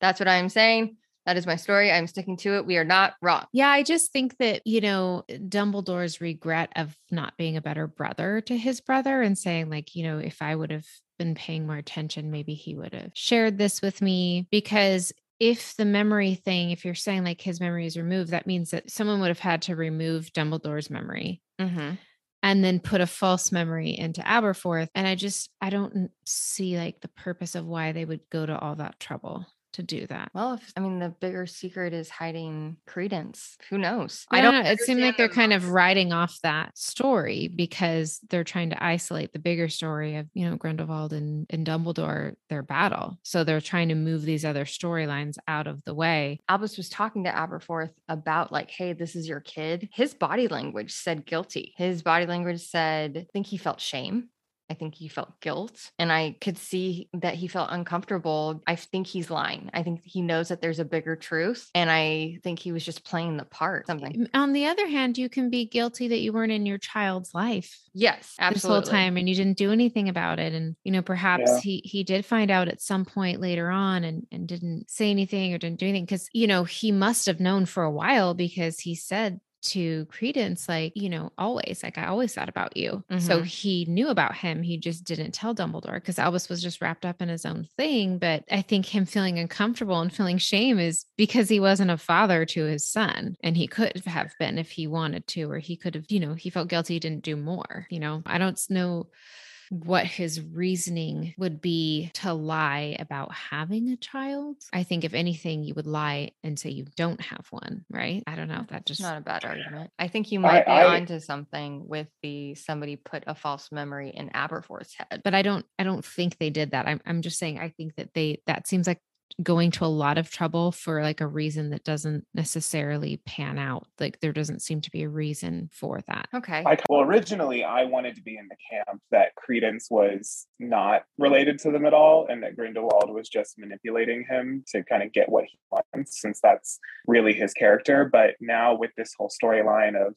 C: That's what I'm saying. That is my story. I'm sticking to it. We are not wrong.
B: Yeah, I just think that, you know, Dumbledore's regret of not being a better brother to his brother and saying, like, you know, if I would have been paying more attention, maybe he would have shared this with me because if the memory thing, if you're saying like his memory is removed, that means that someone would have had to remove Dumbledore's memory
C: Mm-hmm.
B: and then put a false memory into Aberforth. And I just, I don't see like the purpose of why they would go to all that trouble to do that.
C: Well, if I mean the bigger secret is hiding credence, who knows?
B: I don't. It seemed like they're kind of writing off that story because they're trying to isolate the bigger story of, you know, Grindelwald and, and Dumbledore, their battle. So they're trying to move these other storylines out of the way.
C: Albus was talking to Aberforth about like, hey, this is your kid. His body language said guilty. His body language said, I think he felt shame. I think he felt guilt and I could see that he felt uncomfortable. I think he's lying. I think he knows that there's a bigger truth. And I think he was just playing the part, something.
B: On the other hand, you can be guilty that you weren't in your child's life
C: Yes, absolutely.
B: this whole time and you didn't do anything about it. And, you know, perhaps
D: Yeah.
B: he he did find out at some point later on and, and didn't say anything or didn't do anything. Cause, you know, he must have known for a while because he said to Credence, like, you know, always, like I always thought about you. So
C: Mhm.
B: he knew about him. He just didn't tell Dumbledore because Albus was just wrapped up in his own thing. But I think him feeling uncomfortable and feeling shame is because he wasn't a father to his son. And he could have been if he wanted to, or he could have, you know, he felt guilty he didn't do more. You know, I don't know what his reasoning would be to lie about having a child. I think if anything, you would lie and say you don't have one, right? I don't know. If
C: that
B: just
C: not a bad argument. I think you might be
D: I-
C: onto something with the somebody put a false memory in Aberforth's head.
B: but I don't I don't think they did that. I'm I'm just saying I think that they that seems like going to a lot of trouble for like a reason that doesn't necessarily pan out. Like there doesn't seem to be a reason for that.
C: Okay.
D: I, well, originally I wanted to be in the camp that Credence was not related to them at all, and that Grindelwald was just manipulating him to kind of get what he wants, since that's really his character. But now with this whole storyline of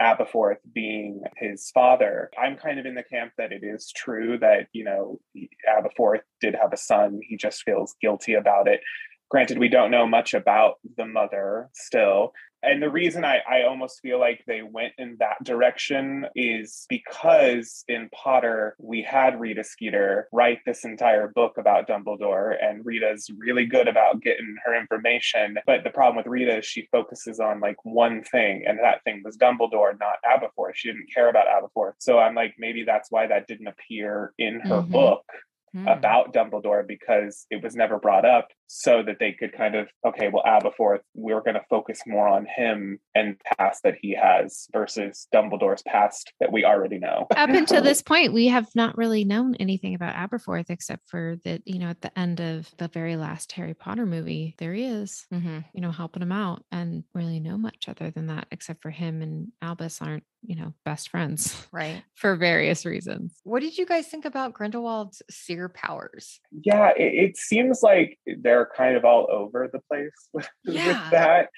D: Aberforth being his father, I'm kind of in the camp that it is true that you know Aberforth did have a son. He just feels guilty about it. Granted, we don't know much about the mother still, and the reason I, I almost feel like they went in that direction is because in Potter, we had Rita Skeeter write this entire book about Dumbledore, and Rita's really good about getting her information. But the problem with Rita is she focuses on like one thing, and that thing was Dumbledore, not Aberforth. She didn't care about Aberforth. So I'm like, maybe that's why that didn't appear in her
B: Mhm.
D: book
C: Hmm.
D: about Dumbledore because it was never brought up so that they could kind of okay well Aberforth we're going to focus more on him and past that he has versus Dumbledore's past that we already know.
B: Up until this point, we have not really known anything about Aberforth except for that, you know, at the end of the very last Harry Potter movie, there he is,
C: Mhm.
B: you know, helping him out and really know much other than that, except for him and Albus aren't, you know, best friends
C: Right.
B: for various reasons.
C: What did you guys think about Grindelwald's seer powers?
D: yeah, it, it seems like they're kind of all over the place with,
C: Yeah.
D: with that.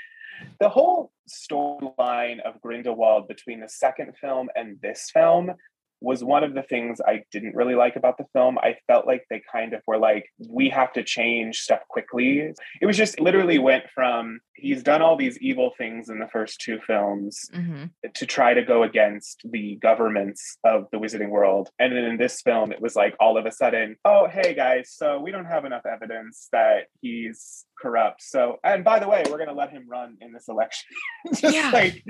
D: The whole storyline of Grindelwald between the second film and this film was one of the things I didn't really like about the film. I felt like they kind of were like, we have to change stuff quickly. It was just literally went from he's done all these evil things in the first two films
C: Mm-hmm.
D: to try to go against the governments of the wizarding world. And then in this film, it was like all of a sudden, oh, hey guys, so we don't have enough evidence that he's corrupt. So, and by the way, we're going to let him run in this election. Just
C: Yeah.
D: like,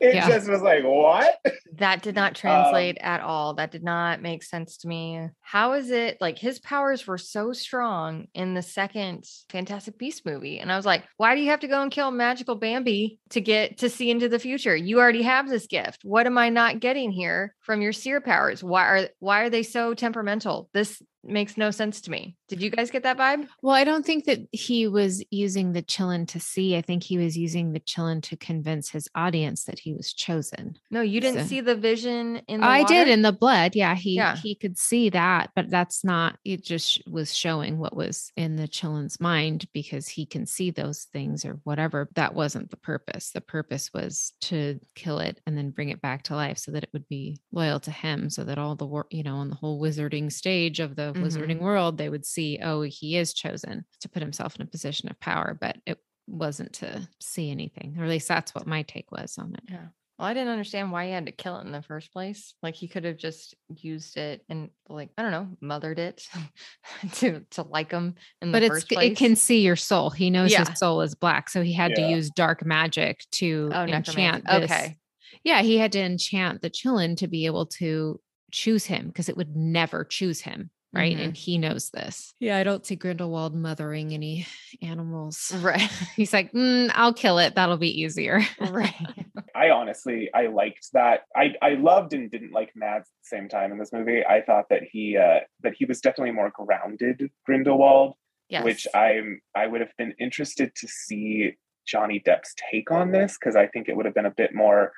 D: It
B: Yeah.
D: just was like, what?
C: That did not um translate at all. That did not make sense to me. How is it like his powers were so strong in the second Fantastic Beast movie? And I was like, why do you have to go and kill magical Bambi to get to see into the future? You already have this gift. What am I not getting here from your seer powers? Why are why are they so temperamental? This makes no sense to me. Did you guys get that vibe?
B: Well, I don't think that he was using the Qilin to see. I think he was using the Qilin to convince his audience that he was chosen.
C: No, you didn't
B: So-
C: see the vision in the
B: I did in the blood. Yeah, he
C: Yeah.
B: he could see that, but that's not. It just was showing what was in the Qilin's mind because he can see those things or whatever. That wasn't the purpose. The purpose was to kill it and then bring it back to life so that it would be loyal to him, so that all the work, you know, on the whole wizarding stage of the
C: Mhm.
B: wizarding world, they would see, oh, he is chosen to put himself in a position of power, but it wasn't to see anything, or at least that's what my take was on it.
C: Yeah. Well, I didn't understand why he had to kill it in the first place. Like he could have just used it and like I don't know, mothered it to to like him in
B: but
C: the
B: it's
C: first
B: g-
C: place.
B: it can see your soul. He knows
C: Yeah.
B: his soul is black, so he had to use dark magic to
C: Oh,
B: enchant. This.
C: Okay.
B: Yeah, he had to enchant the Qilin to be able to choose him because it would never choose him, right?
C: Mhm.
B: And he knows this. Yeah, I don't see Grindelwald mothering any animals.
C: Right.
B: He's like, "Mm, I'll kill it. That'll be easier.
C: right.
D: I honestly, I liked that. I, I loved and didn't like Mads at the same time in this movie. I thought that he uh, that he was definitely more grounded Grindelwald,
C: Yes.
D: which I'm I would have been interested to see Johnny Depp's take on this because I think it would have been a bit more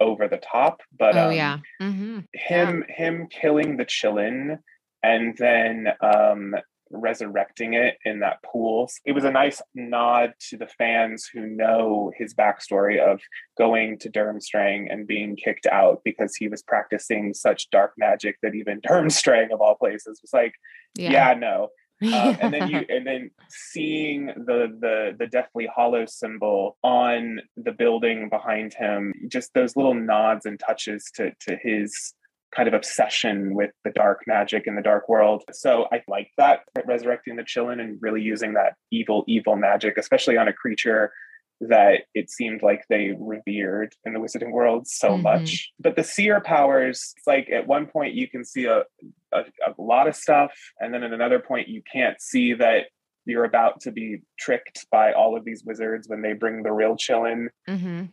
D: over the top. But
B: oh
D: um,
B: yeah,
C: hmm
D: him him killing the Qilin and then um resurrecting it in that pool. It was a nice nod to the fans who know his backstory of going to Durmstrang and being kicked out because he was practicing such dark magic that even Durmstrang of all places was like
B: yeah,
D: yeah, no. Um, and then you and then seeing the the the Deathly Hallow symbol on the building behind him just those little nods and touches to to his kind of obsession with the dark magic in the dark world. So i like that resurrecting the Qilin and really using that evil evil magic especially on a creature that it seemed like they revered in the wizarding world so
B: Mhm.
D: much. But the seer powers it's like at one point you can see a a, a lot of stuff and then at another point you can't see that you're about to be tricked by all of these wizards when they bring the real Qilin
C: hmm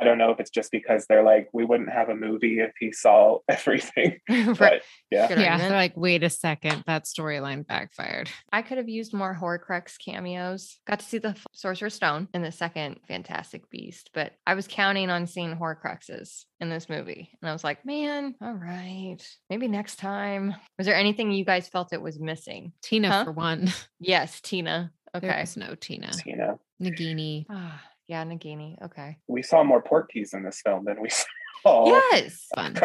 D: i don't know if it's just because they're like we wouldn't have a movie if he saw everything
C: right.
D: but yeah
C: Good
B: yeah. They're like, wait a second, that storyline backfired.
C: I could have used more Horcrux cameos. Got to see the Sorcerer's Stone in the second Fantastic Beast, but I was counting on seeing Horcruxes in this movie. And I was like, man, all right, maybe next time. Was there anything you guys felt it was missing?
B: Tina
C: Huh?
B: for one.
C: Yes, Tina. Okay.
B: was no Tina.
D: Tina.
B: Nagini.
C: Ah, yeah, Nagini. Okay.
D: we saw more portkeys in this film than we saw
C: Yes.
B: Fun.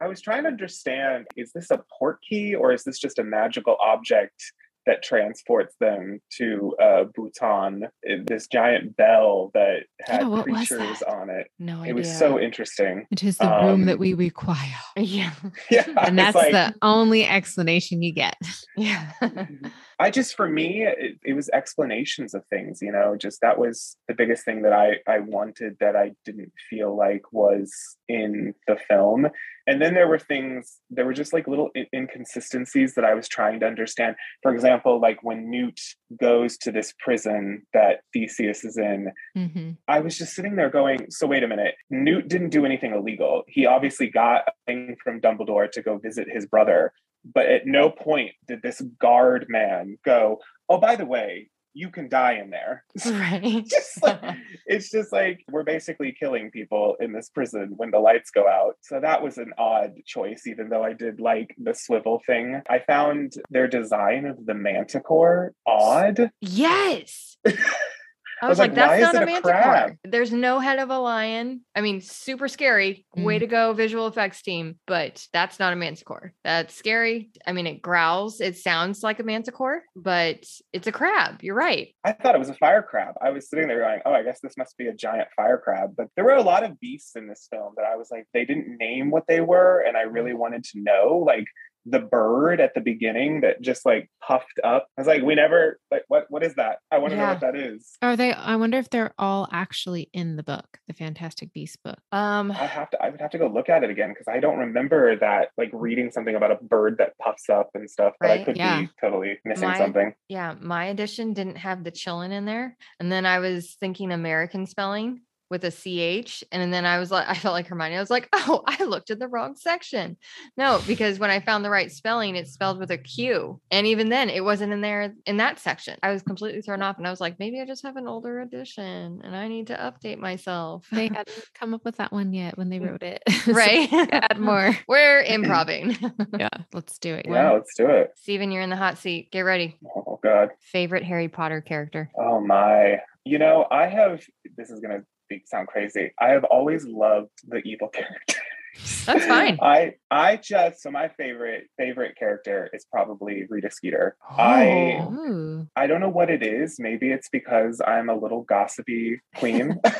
D: I was trying to understand is this a portkey or is this just a magical object that transports them to uh, Bhutan? Uh, This giant bell that had
B: Yeah,
D: creatures
B: that?
D: on it.
C: No idea.
D: It was so interesting.
B: It is the room that
D: Um,
B: we require.
C: Yeah.
D: Yeah.
B: And that's
D: like-
B: the only explanation you get.
C: Yeah.
D: I just for me it, it was explanations of things, you know, just that was the biggest thing that I I wanted that I didn't feel like was in the film. And then there were things there were just like little in- inconsistencies that I was trying to understand. For example, like when Newt goes to this prison that Theseus is in,
B: hmm
D: I was just sitting there going, so wait a minute. Newt didn't do anything illegal. He obviously got a thing from Dumbledore to go visit his brother. But at no point did this guard man go, oh, by the way, you can die in there.
C: right.
D: just like, it's just like we're basically killing people in this prison when the lights go out. So that was an odd choice, even though I did like the swivel thing. I found their design of the manticore odd.
C: Yes. I
D: was
C: was like,
D: like,
C: that's not a
D: a
C: manticore.
D: crab?
C: There's no head of a lion. I mean, super scary. Way
B: Mm.
C: to go, visual effects team. But that's not a manticore. That's scary. I mean, it growls. It sounds like a manticore, but it's a crab. You're right.
D: I thought it was a fire crab. I was sitting there going, oh, I guess this must be a giant fire crab. But there were a lot of beasts in this film that I was like, they didn't name what they were. And I really wanted to know, like, the bird at the beginning that just like puffed up. I was like, we never like what what is that? I want to know what that is.
B: Are they? I wonder if they're all actually in the book, the Fantastic Beast book.
C: Um,
D: I have to I would have to go look at it again because I don't remember that like reading something about a bird that puffs up and stuff, but I
C: Right,
D: could
B: yeah.
D: be totally missing
C: My-
D: something.
C: yeah, my edition didn't have the Qilin in there. And then I was thinking American spelling with a CH. And then I was like, I felt like Hermione. I was like, oh, I looked at the wrong section. No, because when I found the right spelling, it's spelled with a Q. And even then, it wasn't in there in that section. I was completely thrown off. And I was like, maybe I just have an older edition and I need to update myself.
B: They hadn't come up with that one yet when they mm. wrote it. So
C: right.
B: add more.
C: We're improving.
B: Yeah, let's do it.
D: Yeah, let's do it.
C: Steven, you're in the hot seat. Get ready.
D: Oh god.
C: Favorite Harry Potter character.
D: Oh my. You know, I have this is gonna be, sound crazy. I have always loved the evil character.
C: That's fine.
D: I I just so my favorite favorite character is probably Rita Skeeter. I
C: Oh.
B: Ooh.
D: I don't know what it is. Maybe it's because I'm a little gossipy queen.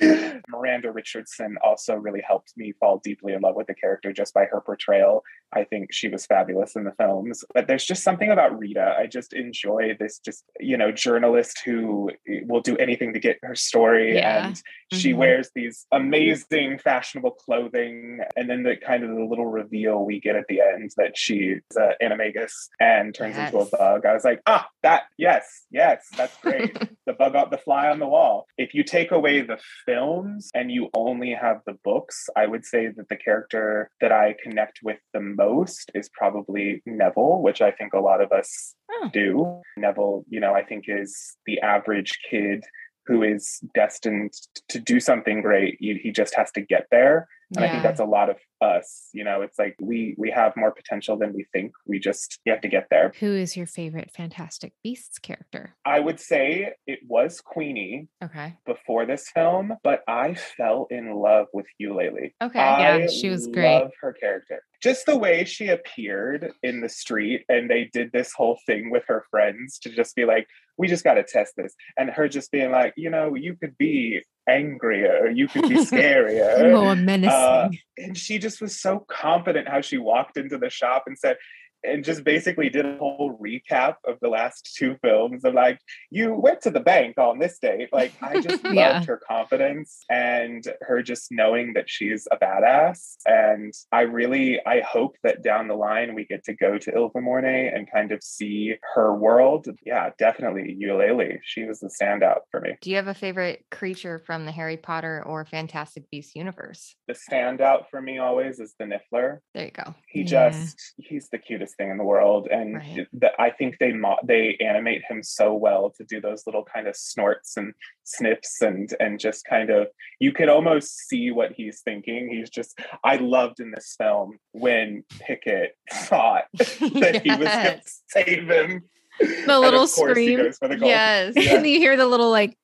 D: Miranda Richardson also really helped me fall deeply in love with the character just by her portrayal. I think she was fabulous in the films. But there's just something about Rita. I just enjoy this just, you know, journalist who will do anything to get her story
B: Yeah.
D: and she
C: Mhm.
D: wears these amazing fashionable clothing and then the kind of the little reveal we get at the end that she's an animagus and turns into a bug. I was like ah that yes yes that's great. The bug up the fly on the wall. If you take away the films and you only have the books i would say that the character that i connect with the most is probably neville which i think a lot of us
C: Oh.
D: do. Neville you know i think is the average kid who is destined to do something great. He just has to get there and i think that's a lot of us you know it's like we we have more potential than we think we just you have to get there
B: Who is your favorite Fantastic Beasts character?
D: i would say it was queenie
C: Okay.
D: before this film but i fell in love with Eulalie.
C: Okay.
B: Yeah, she was great.
D: love her character just the way she appeared in the street and they did this whole thing with her friends to just be like we just got to test this and her just being like you know you could be angrier you could be scarier
B: More menacing.
D: uh, and she just was so confident how she walked into the shop and said and just basically did a whole recap of the last two films of like you went to the bank on this date like i just loved
B: Yeah.
D: her confidence and her just knowing that she's a badass and i really i hope that down the line we get to go to Ilvermorny and kind of see her world yeah definitely Eulalie. she was the standout for me
C: Do you have a favorite creature from the Harry Potter or Fantastic Beasts universe?
D: the standout for me always is the niffler
C: There you go.
D: he
B: Yeah.
D: just he's the cutest thing in the world and
C: Right.
D: th- i think they mo- they animate him so well to do those little kind of snorts and sniffs and and just kind of you can almost see what he's thinking he's just i loved in this film when pickett thought that he was going to save him
B: The
D: And
B: little scream.
D: the.
C: Yes.
D: Yeah.
B: and you hear the little like,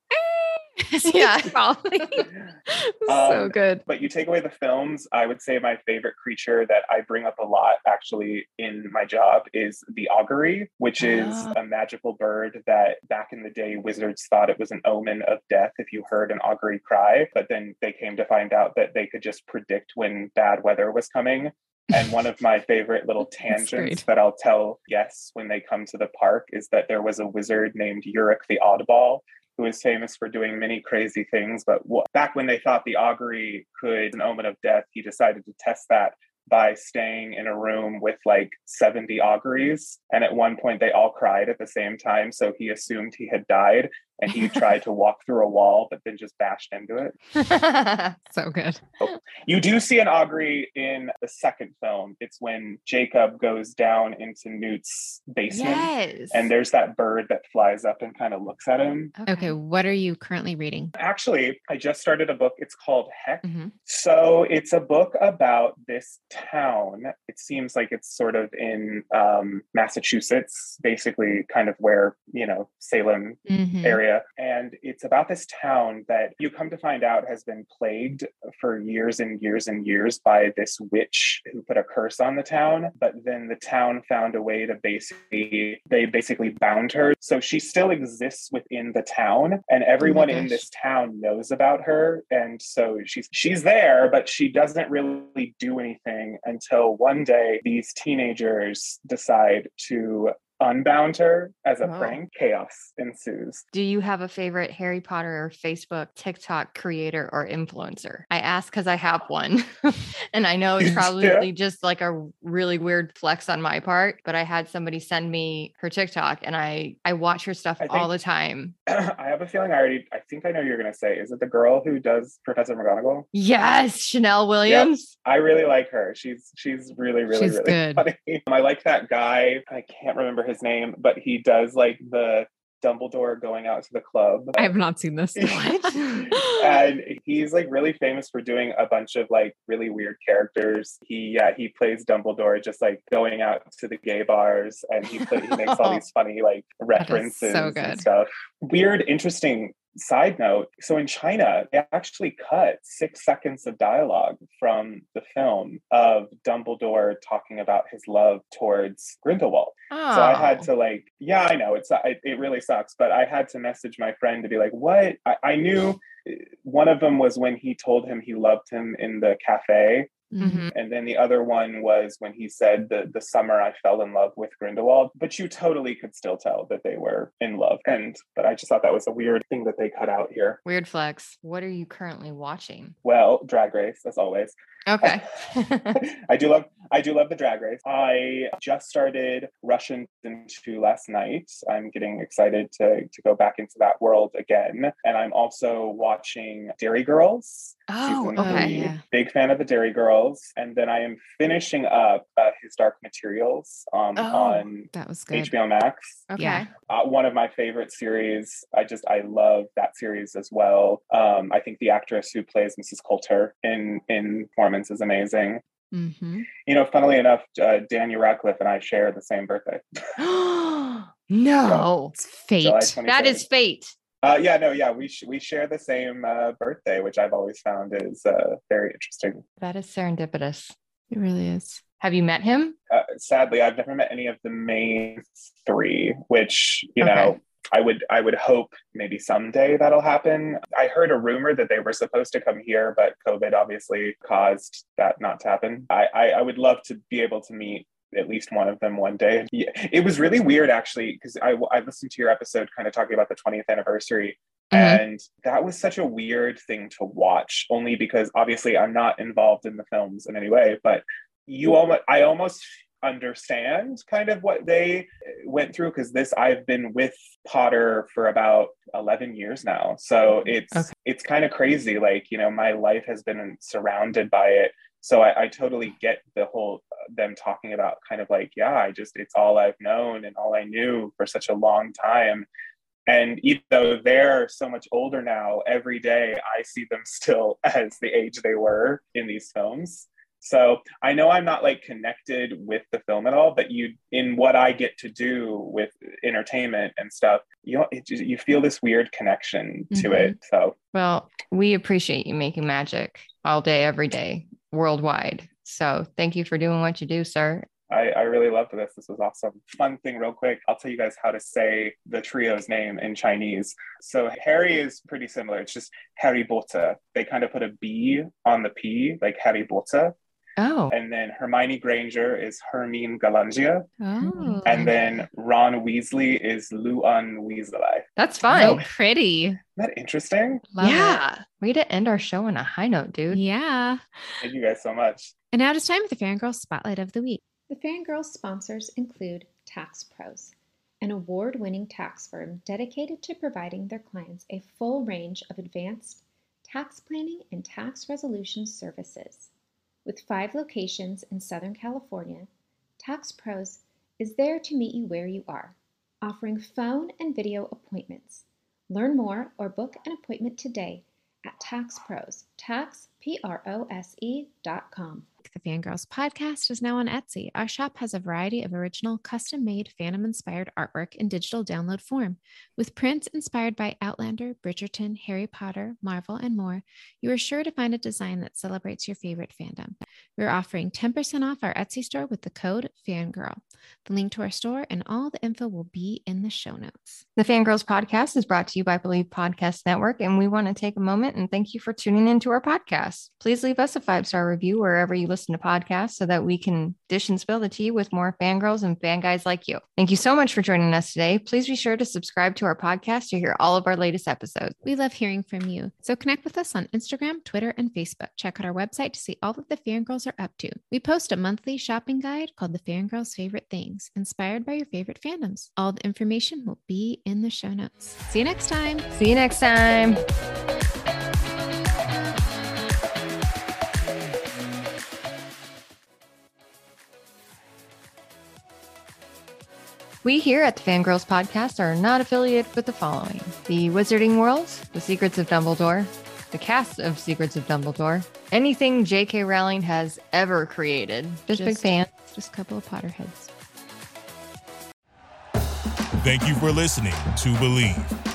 C: Yeah.
B: falling. so
D: Um,
B: good.
D: but you take away the films, I would say my favorite creature that I bring up a lot actually in my job is the augury, which is
B: Ah.
D: a magical bird that back in the day wizards thought it was an omen of death if you heard an augury cry, but then they came to find out that they could just predict when bad weather was coming. And one of my favorite little tangents that I'll tell guests when they come to the park is that there was a wizard named Uric the Oddball who is famous for doing many crazy things. But back when they thought the augury could an omen of death, he decided to test that by staying in a room with like 70 auguries. And at one point, they all cried at the same time. So he assumed he had died and he tried to walk through a wall, but then just bashed into it.
B: So good.
D: You do see an augury in the second film. It's when Jacob goes down into Newt's basement.
C: yes.
D: And there's that bird that flies up and kind of looks at him.
B: Okay, what are you currently reading?
D: Actually, I just started a book. It's called Heck.
C: Mhm.
D: So it's a book about this town. It seems like it's sort of in um, Massachusetts, basically, kind of where, you know, Salem
B: Mhm.
D: area. And it's about this town that you come to find out has been plagued for years and years and years by this witch who put a curse on the town. But then the town found a way to basically, they basically bound her. So she still exists within the town, and oh everyone in this town knows about her. And so she's she's there, but she doesn't really do anything until one day these teenagers decide to unbound her as a
C: Oh.
D: prank. Chaos ensues.
C: Do you have a favorite Harry Potter Facebook, TikTok creator or influencer? I ask because I have one. and I know it's
D: Yeah.
C: probably just like a really weird flex on my part, but I had somebody send me her TikTok and I I watch her stuff
D: I
C: all the time.
D: I have a feeling I already, I think I know you're going to say, is it the girl who does Professor McGonagall?
C: Yes, Chanel Williams.
D: I really like her. She's she's really really
B: She's
D: really
B: good.
D: funny. I like that guy. I can't remember his name, but he does like the Dumbledore going out to the club.
B: I have not seen this.
D: And he's like really famous for doing a bunch of like really weird characters. He yeah he plays Dumbledore just like going out to the gay bars, and he play, he makes all these funny like references
B: so
D: and stuff. Weird, interesting side note. So in China, they actually cut six seconds of dialogue from the film of Dumbledore talking about his love towards Grindelwald.
C: Oh.
D: So I had to like, yeah, I know it's it, it really sucks, but I had to message my friend to be like, what? I, I knew eh, one of them was when he told him he loved him in the cafe,
B: Mhm.
D: and then the other one was when he said the the summer I fell in love with Grindelwald. But you totally could still tell that they were in love, and but I just thought that was a weird thing that they cut out here.
C: Weird flex. What are you currently watching?
D: Well, Drag Race as always.
C: Okay.
D: I do love I do love the drag race. I just started Russian into last night. I'm getting excited to to go back into that world again. And I'm also watching Derry Girls.
C: Oh,
D: season
C: okay.
B: okay. yeah.
D: Big fan of the Derry Girls. And then I am finishing up uh, his Dark Materials um,
C: Oh.
D: on
B: That was good.
D: HBO Max.
C: Okay.
B: Yeah.
D: Uh, one of my favorite series. I just I love that series as well. Um, I think the actress who plays Mrs. Coulter in in performance is amazing.
B: hmm
D: You know, funnily enough, uh, Daniel Radcliffe and I share the same birthday.
C: no.
B: It's fate.
D: July
C: That
D: 23rd.
C: is fate.
D: Uh, yeah, no, yeah, we sh- we share the same uh, birthday, which I've always found is uh, very interesting.
C: That is serendipitous.
B: It really is.
C: Have you met him?
D: Uh, sadly, I've never met any of the main three, which you
C: Okay.
D: know. I would I would hope maybe someday that'll happen. I heard a rumor that they were supposed to come here, but COVID obviously caused that not to happen. I, I, I would love to be able to meet at least one of them one day. Yeah, it was really weird actually because I, I listened to your episode kind of talking about the 20th anniversary
C: Mhm.
D: and that was such a weird thing to watch only because obviously i'm not involved in the films in any way but you almost i almost understand kind of what they went through because this i've been with potter for about 11 years now so it's
B: Okay.
D: it's kind of crazy like you know my life has been surrounded by it so I, I totally get the whole them talking about kind of like yeah i just it's all i've known and all i knew for such a long time and even though they're so much older now, every day I see them still as the age they were in these films. So I know I'm not like connected with the film at all, but you, in what I get to do with entertainment and stuff, you know, it, you feel this weird connection to
B: Mhm.
D: it. So
C: Well, we appreciate you making magic all day, every day, worldwide. So thank you for doing what you do, sir.
D: I, I really loved this. This was awesome. Fun thing, real quick. I'll tell you guys how to say the trio's name in Chinese. So Harry is pretty similar. It's just Harry Potter. They kind of put a B on the P, like Harry Potter.
C: Oh,
D: And then Hermione Granger is Hermine Galangia.
B: Oh.
D: And then Ron Weasley is Luan Weasley.
C: that's
B: so oh.
C: fun.
B: pretty.
D: Isn't that interesting?
B: Love it.
C: yeah. Way to end our show on a high note, dude.
B: Yeah.
D: Thank you guys so much.
B: And now it's time for the Fangirl Spotlight of the Week.
E: The Fangirl sponsors include Tax Pros, an award winning tax firm dedicated to providing their clients a full range of advanced tax planning and tax resolution services. With five locations in Southern California, Tax Pros is there to meet you where you are, offering phone and video appointments. Learn more or book an appointment today at Tax Pros, tax, P R O S E dot com.
B: The Fangirls podcast is now on Etsy. Our shop has a variety of original, custom made, fandom inspired artwork in digital download form. With prints inspired by Outlander, Bridgerton, Harry Potter, Marvel, and more, you are sure to find a design that celebrates your favorite fandom. We're offering 10% off our Etsy store with the code FANGIRL. The link to our store and all the info will be in the show notes.
C: The Fangirls podcast is brought to you by BLEAV Podcast Network, and we want to take a moment and thank you for tuning into our podcast. Please leave us a five star review wherever you listen listen to podcasts so that we can dish and spill the tea with more fangirls and fan guys like you. Thank you so much for joining us today. Please be sure to subscribe to our podcast to hear all of our latest episodes.
B: We love hearing from you. So connect with us on Instagram, Twitter, and Facebook. Check out our website to see all that the fangirls are up to. We post a monthly shopping guide called The Fangirls Favorite Things, inspired by your favorite fandoms. All the information will be in the show notes. See you next time.
C: See you next time. We here at the Fangirls Podcast are not affiliated with the following the Wizarding World, The Secrets of Dumbledore, the cast of Secrets of Dumbledore, anything J.K. Rowling has ever created. Just, big
B: Just-
C: fan.
B: Just a couple of Potterheads.
A: Thank you for listening to BLEAV.